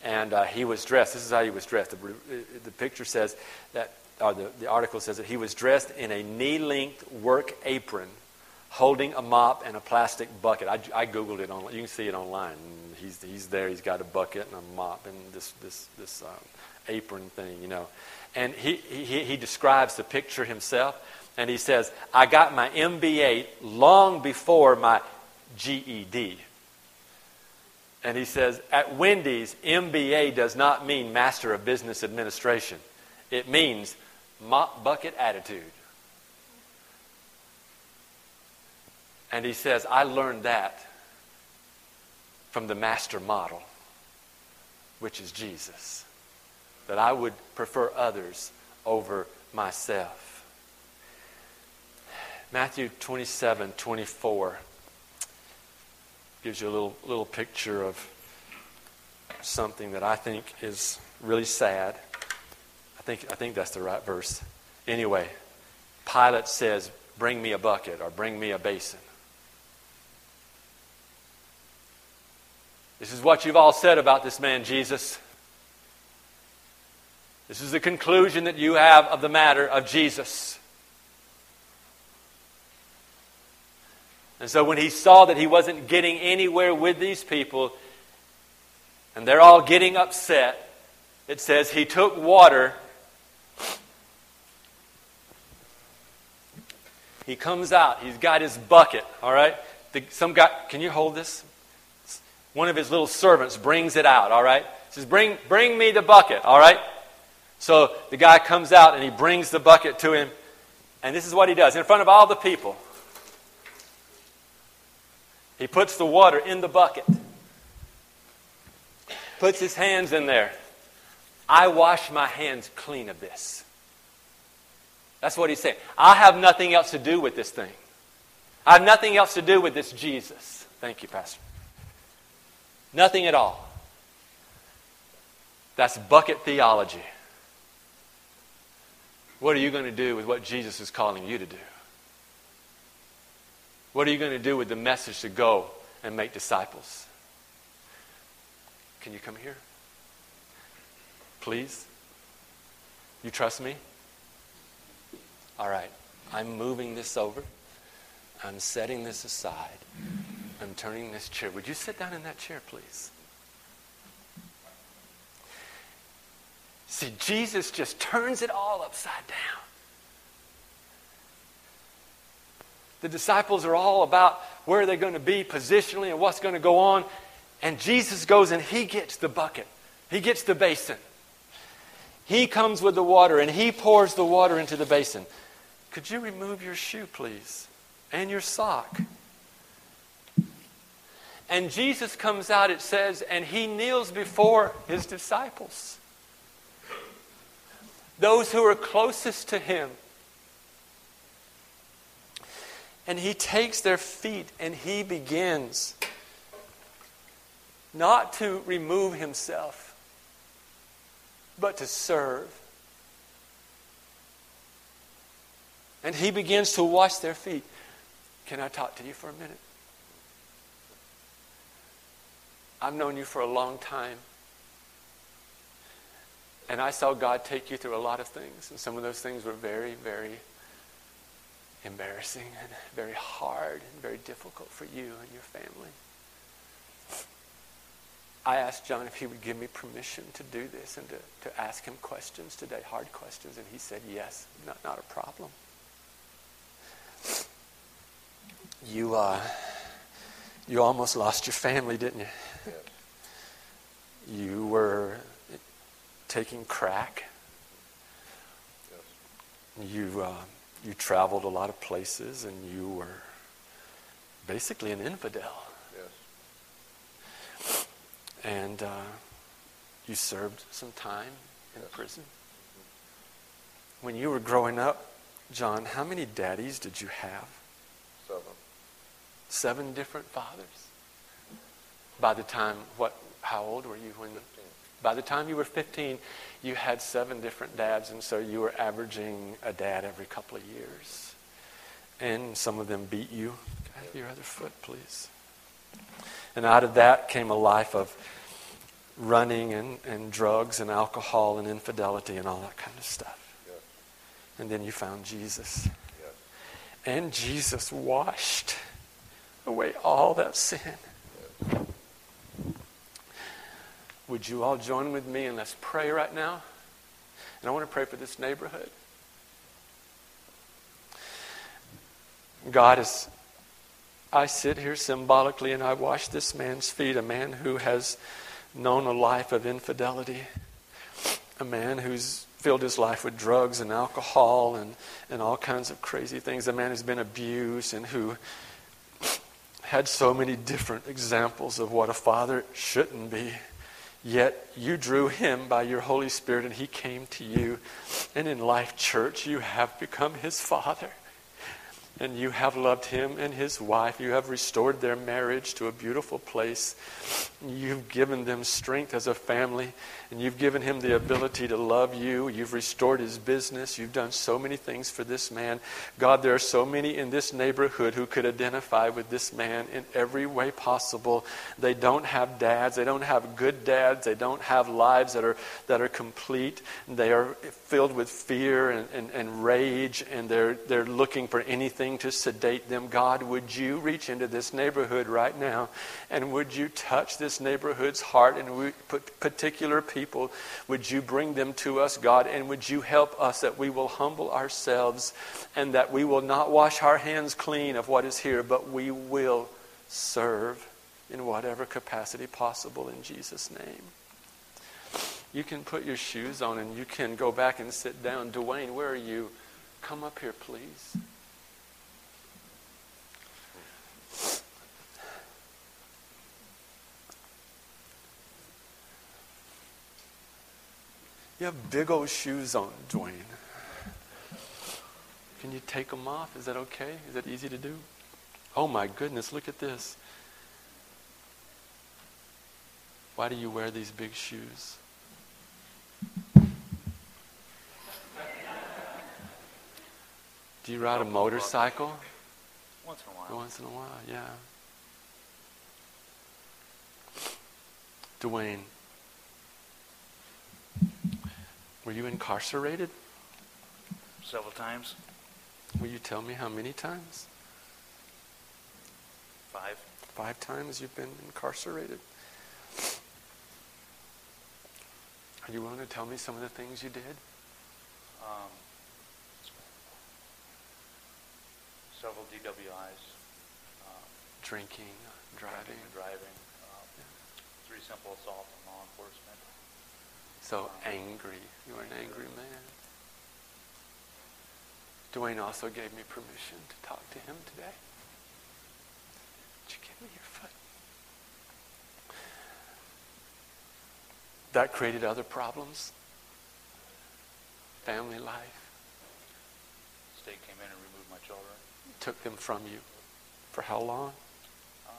Speaker 2: And uh, he was dressed. This is how he was dressed. The, the picture says that or the, the article says that he was dressed in a knee length work apron holding a mop and a plastic bucket. I, I Googled it online. You can see it online. He's, he's there. He's got a bucket and a mop and this, this, this um, apron thing, you know. And he, he, he describes the picture himself. And he says, I got my MBA long before my GED. And he says, at Wendy's, MBA does not mean Master of Business Administration. It means mop bucket attitude. And he says, I learned that from the master model, which is Jesus, that I would prefer others over myself. Matthew 27 24 gives you a little, little picture of something that I think is really sad. I think, I think that's the right verse. Anyway, Pilate says, bring me a bucket or bring me a basin. This is what you've all said about this man, Jesus. This is the conclusion that you have of the matter of Jesus. And so when he saw that he wasn't getting anywhere with these people, and they're all getting upset, it says he took water. He comes out. He's got his bucket, all right? The, some guy, can you hold this? One of his little servants brings it out, all right? He Says, bring, bring me the bucket, all right? So the guy comes out and he brings the bucket to him. And this is what he does in front of all the people. He puts the water in the bucket, puts his hands in there. I wash my hands clean of this. That's what he's saying. I have nothing else to do with this thing. I have nothing else to do with this Jesus. Thank you, Pastor. Nothing at all. That's bucket theology. What are you going to do with what Jesus is calling you to do? What are you going to do with the message to go and make disciples? Can you come here? Please? You trust me? All right. I'm moving this over. I'm setting this aside. I'm turning this chair. Would you sit down in that chair, please? See, Jesus just turns it all upside down. The disciples are all about where they're going to be positionally and what's going to go on. And Jesus goes and he gets the bucket, he gets the basin. He comes with the water and he pours the water into the basin. Could you remove your shoe, please? And your sock. And Jesus comes out, it says, and he kneels before his disciples. Those who are closest to him. And he takes their feet and he begins not to remove himself, but to serve. And he begins to wash their feet. Can I talk to you for a minute? I've known you for a long time. And I saw God take you through a lot of things. And some of those things were very, very embarrassing and very hard and very difficult for you and your family. I asked John if he would give me permission to do this and to, to ask him questions today, hard questions, and he said yes, not, not a problem. You, uh, you almost lost your family, didn't you? You were taking crack. Yes. You, uh, you traveled a lot of places and you were basically an infidel. Yes. And uh, you served some time in yes. prison. When you were growing up, John, how many daddies did you have?
Speaker 3: Seven.
Speaker 2: Seven different fathers. By the time, what? How old were you when? 15. By the time you were 15, you had seven different dads, and so you were averaging a dad every couple of years. And some of them beat you. Your other foot, please. And out of that came a life of running and, and drugs and alcohol and infidelity and all that kind of stuff. And then you found Jesus. And Jesus washed away all that sin. Yes. Would you all join with me and let's pray right now? And I want to pray for this neighborhood. God, as I sit here symbolically and I wash this man's feet, a man who has known a life of infidelity, a man who's filled his life with drugs and alcohol and, and all kinds of crazy things, a man who's been abused and who had so many different examples of what a father shouldn't be. Yet you drew him by your Holy Spirit and he came to you. And in Life Church, you have become his father. And you have loved him and his wife. You have restored their marriage to a beautiful place. You've given them strength as a family, and you've given him the ability to love you. You've restored his business. You've done so many things for this man. God, there are so many in this neighborhood who could identify with this man in every way possible. They don't have dads. They don't have good dads. They don't have lives that are, that are complete. They are filled with fear and, and, and rage, and they're, they're looking for anything to sedate them. God, would you reach into this neighborhood right now and would you touch this neighborhood's heart and particular people? Would you bring them to us, God, and would you help us that we will humble ourselves and that we will not wash our hands clean of what is here, but we will serve in whatever capacity possible in Jesus' name. You can put your shoes on and you can go back and sit down. Dwayne, where are you? Come up here, please. You have big old shoes on, Dwayne. Can you take them off? Is that okay? Is that easy to do? Oh my goodness, look at this. Why do you wear these big shoes? Do you ride a motorcycle?
Speaker 3: Once in a while.
Speaker 2: Once in a while, yeah. Dwayne, were you incarcerated?
Speaker 3: Several times.
Speaker 2: Will you tell me how many times?
Speaker 3: Five.
Speaker 2: Five times you've been incarcerated. Are you willing to tell me some of the things you did?
Speaker 3: Um, several DWIs. Uh,
Speaker 2: Drinking, driving.
Speaker 3: driving. Uh, three simple assaults on law enforcement.
Speaker 2: So angry. You were an angry man. Dwayne also gave me permission to talk to him today. Would you give me your foot? That created other problems. Family life.
Speaker 3: State came in and removed my children.
Speaker 2: Took them from you. For how long?
Speaker 3: Um,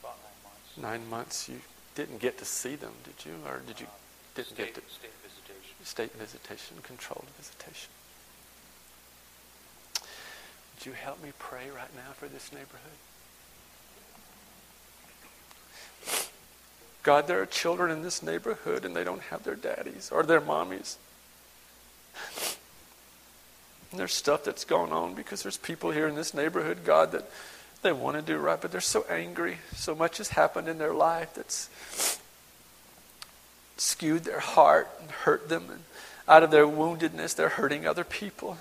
Speaker 3: about nine months.
Speaker 2: Nine months. You didn't get to see them, did you? Or did you
Speaker 3: Um,
Speaker 2: didn't
Speaker 3: state,
Speaker 2: get to
Speaker 3: state visitation.
Speaker 2: state visitation, controlled visitation? Would you help me pray right now for this neighborhood? God, there are children in this neighborhood and they don't have their daddies or their mommies. And there's stuff that's going on because there's people here in this neighborhood, God, that they want to do right, but they're so angry. So much has happened in their life that's skewed their heart and hurt them. And out of their woundedness, they're hurting other people.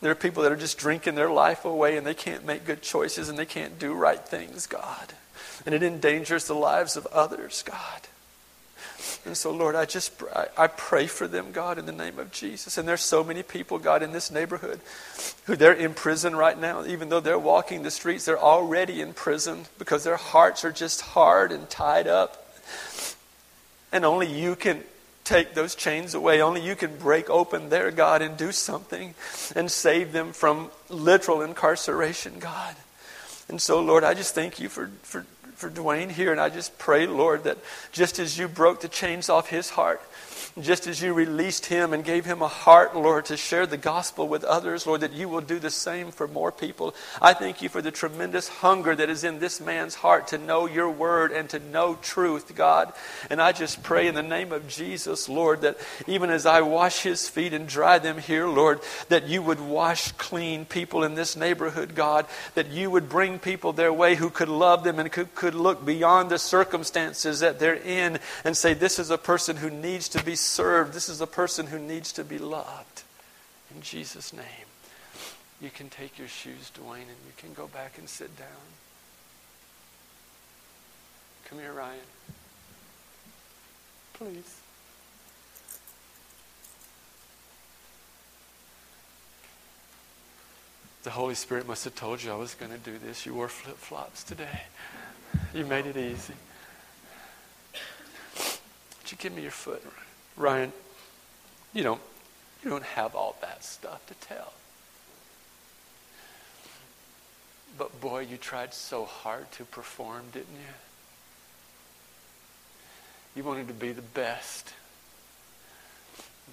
Speaker 2: There are people that are just drinking their life away and they can't make good choices and they can't do right things, God. And it endangers the lives of others, God. And so, Lord, I just I pray for them, God, in the name of Jesus. And there's so many people, God, in this neighborhood who they're in prison right now. Even though they're walking the streets, they're already in prison because their hearts are just hard and tied up. And only you can take those chains away. Only you can break open their God and do something and save them from literal incarceration, God. And so, Lord, I just thank you for, for, for Dwayne here. And I just pray, Lord, that just as you broke the chains off his heart, just as you released him and gave him a heart, Lord, to share the gospel with others, Lord, that you will do the same for more people. I thank you for the tremendous hunger that is in this man's heart to know your word and to know truth, God. And I just pray in the name of Jesus, Lord, that even as I wash his feet and dry them here, Lord, that you would wash clean people in this neighborhood, God, that you would bring people their way who could love them and could, could look beyond the circumstances that they're in and say, This is a person who needs to be served. This is a person who needs to be loved. In Jesus' name. You can take your shoes, Dwayne, and you can go back and sit down. Come here, Ryan. Please. The Holy Spirit must have told you I was going to do this. You wore flip flops today. You made it easy. Would you give me your foot, Ryan? Ryan, you don't, you don't have all that stuff to tell. But boy, you tried so hard to perform, didn't you? You wanted to be the best.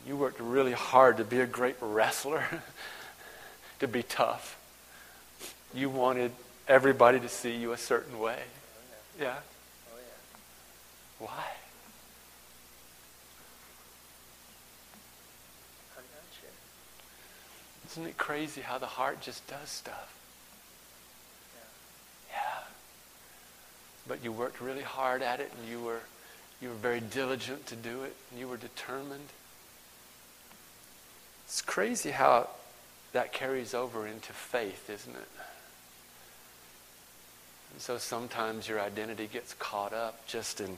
Speaker 2: You worked really hard to be a great wrestler, to be tough. You wanted everybody to see you a certain way.
Speaker 4: Oh, yeah.
Speaker 2: Yeah?
Speaker 4: Oh, yeah.
Speaker 2: Why?
Speaker 4: I'm not sure.
Speaker 2: Isn't it crazy how the heart just does stuff?
Speaker 4: Yeah.
Speaker 2: Yeah. But you worked really hard at it and you were you were very diligent to do it and you were determined. It's crazy how that carries over into faith, isn't it? And so sometimes your identity gets caught up just in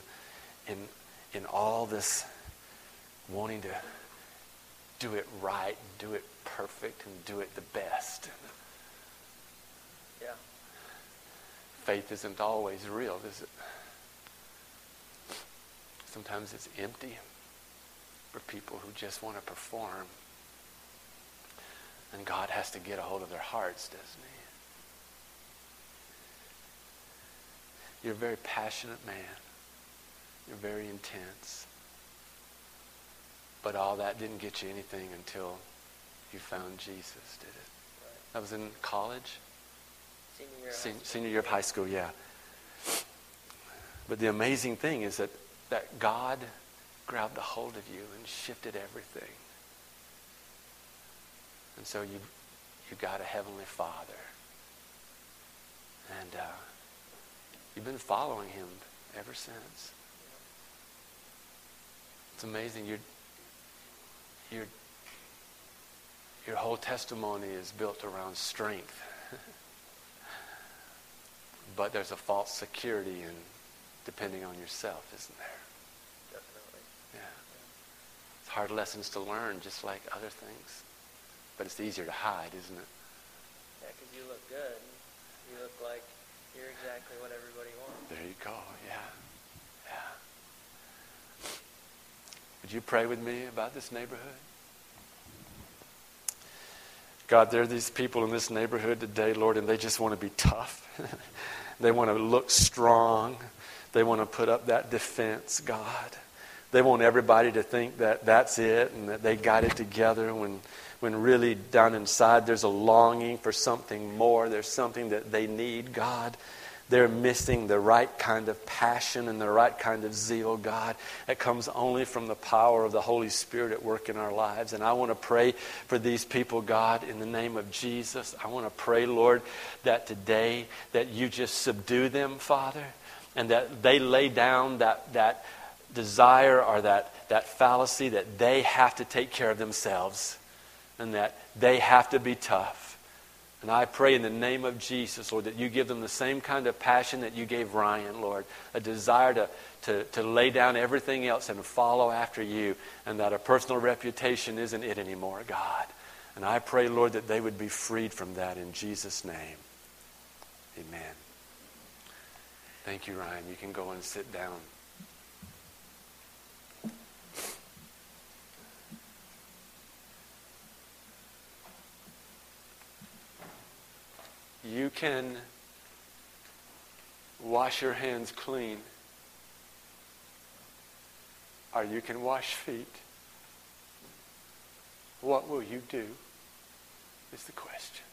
Speaker 2: in in all this wanting to do it right and do it perfect and do it the best.
Speaker 4: Yeah.
Speaker 2: faith isn't always real, is it? Sometimes it's empty for people who just want to perform. And God has to get a hold of their hearts, doesn't he? You're a very passionate man. You're very intense. But all that didn't get you anything until you found Jesus, did it? That was in college?
Speaker 4: Senior year. of high
Speaker 2: Sen-
Speaker 4: school.
Speaker 2: senior year of high school, yeah. But the amazing thing is that, that God grabbed a hold of you and shifted everything. And so you, you got a heavenly Father. And uh, you've been following him ever since. It's amazing. Your, your, your whole testimony is built around strength. But there's a false security in depending on yourself, isn't there?
Speaker 4: Definitely.
Speaker 2: Yeah. It's hard lessons to learn, just like other things. But it's easier to hide, isn't it?
Speaker 4: Yeah, because you look good. You look like you're exactly what everybody wants.
Speaker 2: There you go. Yeah. Yeah. Would you pray with me about this neighborhood? God, there are these people in this neighborhood today, Lord, and they just want to be tough. they want to look strong. They want to put up that defense, God. They want everybody to think that that's it and that they got it together when, when really down inside there's a longing for something more. There's something that they need, God. They're missing the right kind of passion and the right kind of zeal, God, that comes only from the power of the Holy Spirit at work in our lives. And I want to pray for these people, God, in the name of Jesus. I want to pray, Lord, that today that you just subdue them, Father, and that they lay down that, that desire or that, that fallacy that they have to take care of themselves and that they have to be tough. And I pray in the name of Jesus, Lord, that you give them the same kind of passion that you gave Ryan, Lord, a desire to, to, to lay down everything else and follow after you, and that a personal reputation isn't it anymore, God. And I pray, Lord, that they would be freed from that in Jesus' name. Amen. Thank you, Ryan. You can go and sit down. You can wash your hands clean, or you can wash feet. What will you do? Is the question.